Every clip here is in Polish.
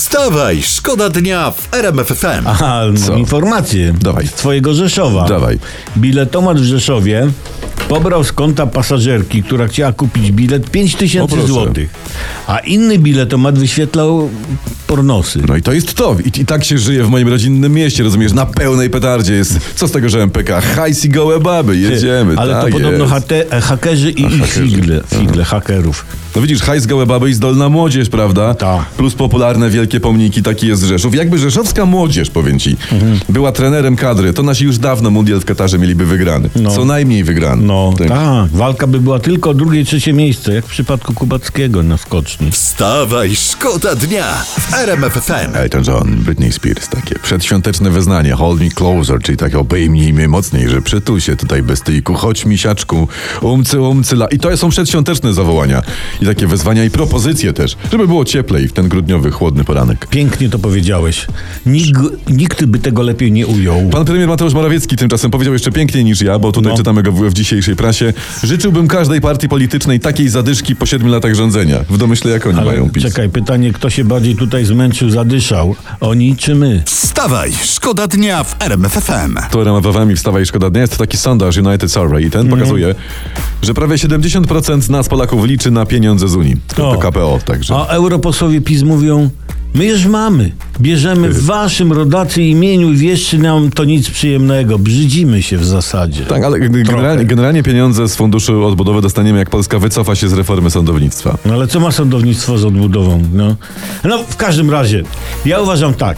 Wstawaj, szkoda dnia w RMF FM. Aha, Co? mam informację. Dawaj. Z twojego Rzeszowa. Dawaj. Biletomat w Rzeszowie pobrał z konta pasażerki, która chciała kupić bilet O, 5000 proszę. złotych. A inny biletomat wyświetlał pornosy. No i to jest to. I, I tak się żyje w moim rodzinnym mieście, rozumiesz? Na pełnej petardzie jest. Co z tego, że MPK? Hajs i gołe baby, jedziemy. Ale tak to podobno hate, hakerzy i ich figle, figle hakerów. No widzisz, hajs, gołe baby i zdolna młodzież, prawda? Tak. Plus popularne wielkie pomniki, taki jest Rzeszów. Jakby rzeszowska młodzież, powiem ci, Mhm. była trenerem kadry, to nasi już dawno mundial w Katarze mieliby wygrany. No. Co najmniej wygrany. No Tak. tak, walka by była tylko o drugie, trzecie miejsce, jak w przypadku Kubackiego na skoczni. Wstawaj, szkoda dnia w RMF FM. Elton John, Britney Spears, takie przedświąteczne wyznanie, hold me closer, czyli takie obejmij mnie mocniej, że przytul się tutaj bez tyjku, chodź misiaczku, umcy, umcy, la. I to są przedświąteczne zawołania i takie wezwania i propozycje też, żeby było cieplej w ten grudniowy, chłodny poranek. Pięknie to powiedziałeś. Nikt, nikt by tego lepiej nie ujął. Pan premier Mateusz Morawiecki tymczasem powiedział jeszcze piękniej niż ja, bo tutaj No. czytamy go w, w dzisiejszej prasie. Życzyłbym każdej partii politycznej takiej zadyszki po siedmiu latach rządzenia. W domyśle jak oni Ale mają PiS. czekaj, pytanie, kto się bardziej tutaj zmęczył, zadyszał? Oni czy my? Wstawaj, szkoda dnia w RMF FM. To RMF-ami wstawa i szkoda dnia jest to taki sondaż United Survey i ten Mhm. pokazuje, że prawie 70% z nas Polaków liczy na pieniądze z Unii. To O. KPO także. A europosłowie PiS mówią, my już mamy. Bierzemy w waszym rodacy imieniu i wieszczy nam to nic przyjemnego. Brzydzimy się w zasadzie. Tak, ale generalnie, generalnie pieniądze z Funduszu Odbudowy dostaniemy, jak Polska wycofa się z reformy sądownictwa. No ale co ma sądownictwo z odbudową? No, no w każdym razie, ja uważam tak.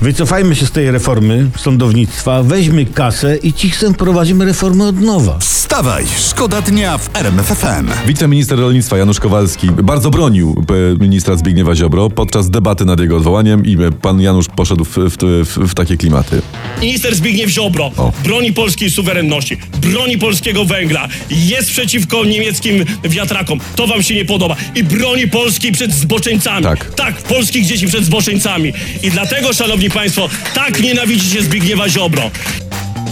Wycofajmy się z tej reformy sądownictwa, weźmy kasę i cichcem wprowadzimy reformę od nowa. Wstawaj, szkoda dnia w RMF FM. Wiceminister rolnictwa Janusz Kowalski bardzo bronił e, ministra Zbigniewa Ziobro podczas debaty nad jego odwołaniem i e, pan Janusz poszedł w, w, w, w takie klimaty. Minister Zbigniew Ziobro O. broni polskiej suwerenności, broni polskiego węgla, jest przeciwko niemieckim wiatrakom. To wam się nie podoba. I broni Polski przed zboczeńcami. Tak. Tak, polskich dzieci przed zboczeńcami. I dlatego, szanowni państwo, tak nienawidzicie Zbigniewa Ziobro.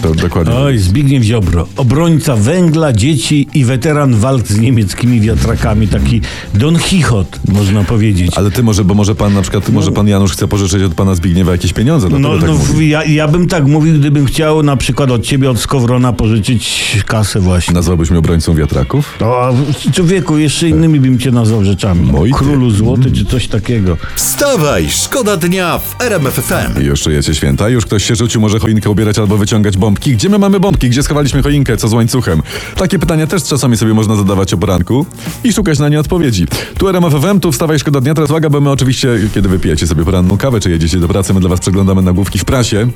To dokładnie. Oj, Zbigniew Ziobro, obrońca węgla, dzieci i weteran walk z niemieckimi wiatrakami. Taki Don Chichot, można powiedzieć. Ale ty może, bo może pan na przykład, może pan Janusz chce pożyczyć od pana Zbigniewa jakieś pieniądze, dlatego No, tak no mówi. ja, ja bym tak mówił, gdybym chciał na przykład od ciebie, od Skowrona pożyczyć kasę właśnie. Nazwałbyś mnie obrońcą wiatraków? No, a człowieku, jeszcze innymi bym cię nazwał rzeczami. Moi ty. Królu złoty czy coś takiego. Wstawaj, szkoda dnia w RMF FM. I już czujecie święta? Już ktoś się rzucił może choinkę ubierać albo wyciągać bombki? Gdzie my mamy bombki? Gdzie schowaliśmy choinkę? Co z łańcuchem? Takie pytania też czasami sobie można zadawać o poranku i szukać na nie odpowiedzi. Tu RMF FM, tu wstawaj szkoda dnia. Teraz uwaga, bo my oczywiście, kiedy wypijecie sobie poranną kawę, czy jedziecie do pracy, my dla was przeglądamy nagłówki w prasie.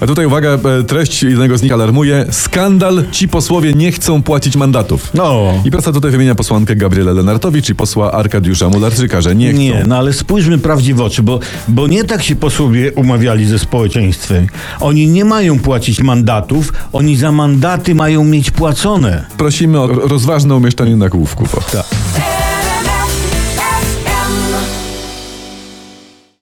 A tutaj uwaga, e, treść jednego z nich alarmuje. Skandal, ci posłowie nie chcą płacić mandatów. No. I prasa tutaj wymienia posłankę Gabrielę Lenartowicz i posła Arkadiusza Mularczyka, że nie chcą. Nie, no ale spójrzmy prawdzie w oczy, bo, bo nie tak się posłowie umawiali ze społeczeństwem. Oni nie mają płacić mandatów, oni za mandaty mają mieć płacone. Prosimy o rozważne umieszczanie nagłówków. Tak.